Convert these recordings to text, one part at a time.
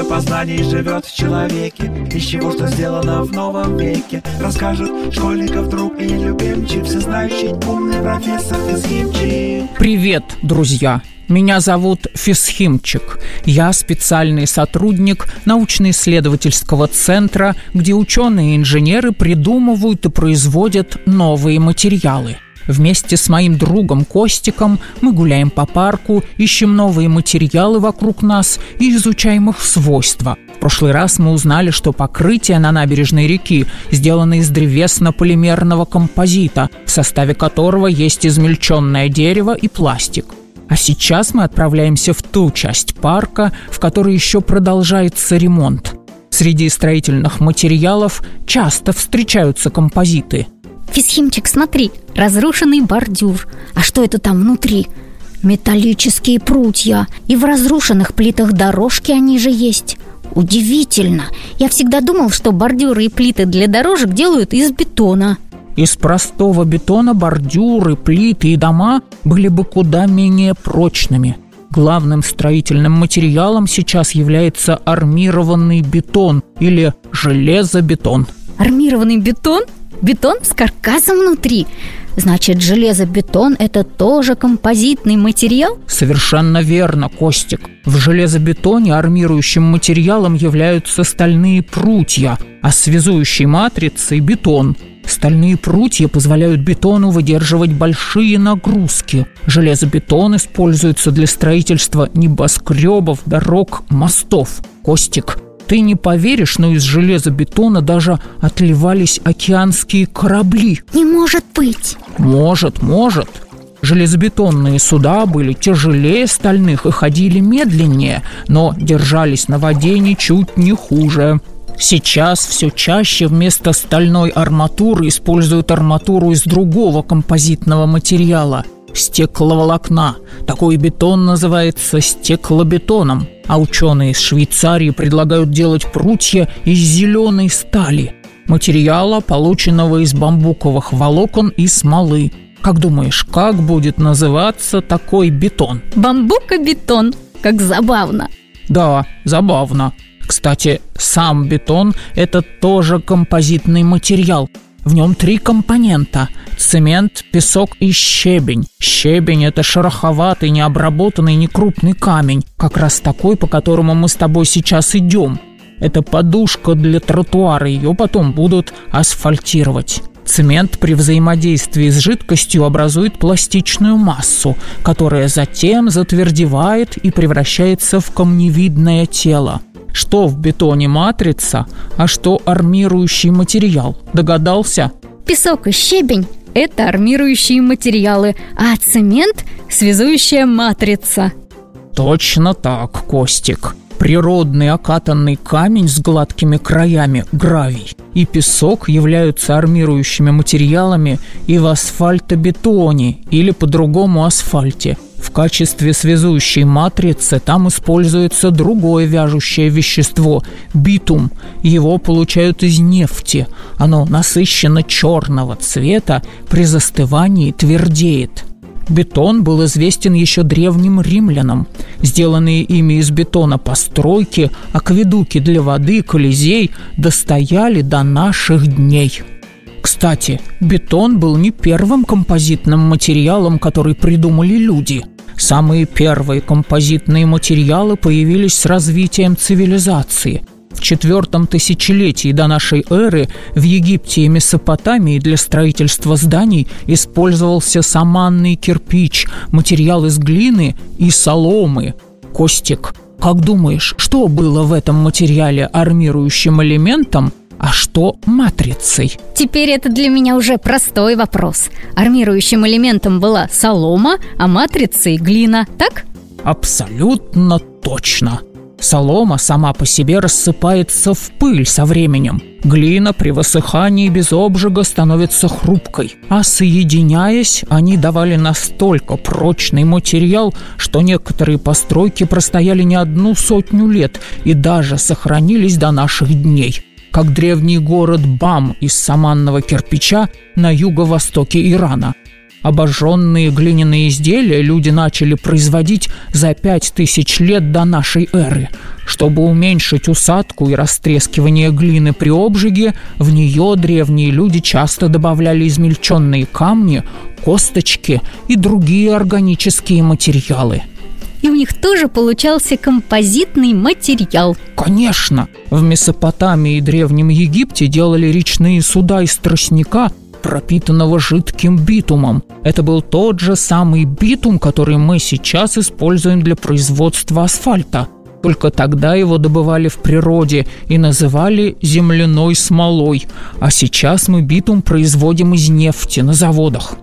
Жажда познаний живет в человеке Из чего что сделано в новом веке Расскажет школьников друг и любимчик Всезнающий умный профессор Физхимчик Привет, друзья! Меня зовут Фисхимчик. Я специальный сотрудник научно-исследовательского центра, где ученые и инженеры придумывают и производят новые материалы. Вместе с моим другом Костиком мы гуляем по парку, ищем новые материалы вокруг нас и изучаем их свойства. В прошлый раз мы узнали, что покрытие на набережной реки сделано из древесно-полимерного композита, в составе которого есть измельченное дерево и пластик. А сейчас мы отправляемся в ту часть парка, в которой еще продолжается ремонт. Среди строительных материалов часто встречаются композиты. Фисхимчик, смотри, разрушенный бордюр. А что это там внутри? Металлические прутья. И в разрушенных плитах дорожки они же есть. Удивительно. Я всегда думал, что бордюры и плиты для дорожек делают из бетона. Из простого бетона бордюры, плиты и дома были бы куда менее прочными. Главным строительным материалом сейчас является армированный бетон или железобетон. Армированный бетон? Бетон с каркасом внутри. Значит, железобетон – это тоже композитный материал? Совершенно верно, Костик. В железобетоне армирующим материалом являются стальные прутья, а связующей матрицей – бетон – Стальные прутья позволяют бетону выдерживать большие нагрузки. Железобетон используется для строительства небоскребов, дорог, мостов. Костик, ты не поверишь, но из железобетона даже отливались океанские корабли. Не может быть. Может, может. Железобетонные суда были тяжелее стальных и ходили медленнее, но держались на воде ничуть не хуже. Сейчас все чаще вместо стальной арматуры используют арматуру из другого композитного материала – стекловолокна. Такой бетон называется стеклобетоном. А ученые из Швейцарии предлагают делать прутья из зеленой стали – материала, полученного из бамбуковых волокон и смолы. Как думаешь, как будет называться такой бетон? Бамбукобетон. Как забавно. Да, забавно. Кстати, сам бетон – это тоже композитный материал. В нем три компонента – цемент, песок и щебень. Щебень – это шероховатый, необработанный, некрупный камень, как раз такой, по которому мы с тобой сейчас идем. Это подушка для тротуара, ее потом будут асфальтировать. Цемент при взаимодействии с жидкостью образует пластичную массу, которая затем затвердевает и превращается в камневидное тело. Что в бетоне матрица, а что армирующий материал? Догадался? Песок и щебень – это армирующие материалы, а цемент – связующая матрица. Точно так, Костик. Природный окатанный камень с гладкими краями – гравий и песок являются армирующими материалами и в асфальтобетоне или по-другому асфальте – в качестве связующей матрицы там используется другое вяжущее вещество – битум. Его получают из нефти. Оно насыщенно черного цвета, при застывании твердеет. Бетон был известен еще древним римлянам. Сделанные ими из бетона постройки, акведуки для воды, колизей достояли до наших дней. Кстати, бетон был не первым композитным материалом, который придумали люди. Самые первые композитные материалы появились с развитием цивилизации. В четвертом тысячелетии до нашей эры в Египте и Месопотамии для строительства зданий использовался саманный кирпич, материал из глины и соломы. Костик, как думаешь, что было в этом материале армирующим элементом, а что матрицей? Теперь это для меня уже простой вопрос. Армирующим элементом была солома, а матрицей глина, так? Абсолютно точно. Солома сама по себе рассыпается в пыль со временем. Глина при высыхании без обжига становится хрупкой, а соединяясь, они давали настолько прочный материал, что некоторые постройки простояли не одну сотню лет и даже сохранились до наших дней как древний город Бам из саманного кирпича на юго-востоке Ирана. Обожженные глиняные изделия люди начали производить за пять тысяч лет до нашей эры. Чтобы уменьшить усадку и растрескивание глины при обжиге, в нее древние люди часто добавляли измельченные камни, косточки и другие органические материалы. И у них тоже получался композитный материал. Конечно, в Месопотамии и Древнем Египте делали речные суда из тростника, пропитанного жидким битумом. Это был тот же самый битум, который мы сейчас используем для производства асфальта. Только тогда его добывали в природе и называли земляной смолой, а сейчас мы битум производим из нефти на заводах.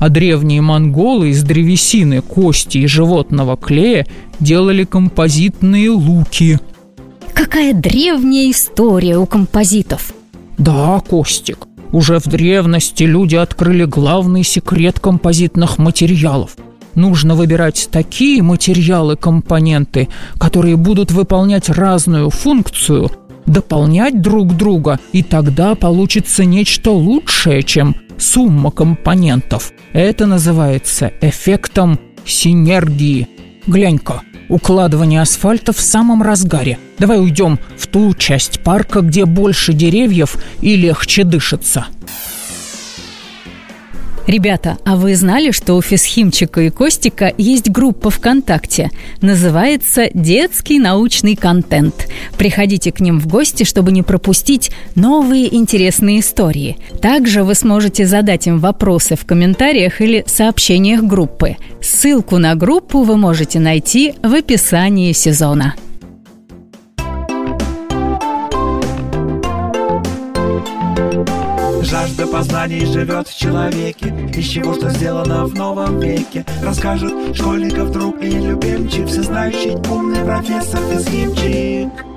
А древние монголы из древесины, кости и животного клея делали композитные луки. Какая древняя история у композитов. Да, Костик, уже в древности люди открыли главный секрет композитных материалов. Нужно выбирать такие материалы-компоненты, которые будут выполнять разную функцию, дополнять друг друга, и тогда получится нечто лучшее, чем сумма компонентов. Это называется эффектом синергии. Глянь-ка, укладывание асфальта в самом разгаре. Давай уйдем в ту часть парка, где больше деревьев и легче дышится. Ребята, а вы знали, что у Фисхимчика и Костика есть группа ВКонтакте? Называется «Детский научный контент». Приходите к ним в гости, чтобы не пропустить новые интересные истории. Также вы сможете задать им вопросы в комментариях или сообщениях группы. Ссылку на группу вы можете найти в описании сезона. Жажда познаний живет в человеке Из чего что сделано в новом веке. Расскажет школьников друг и любимчик Всезнающий умный профессор Физхимчик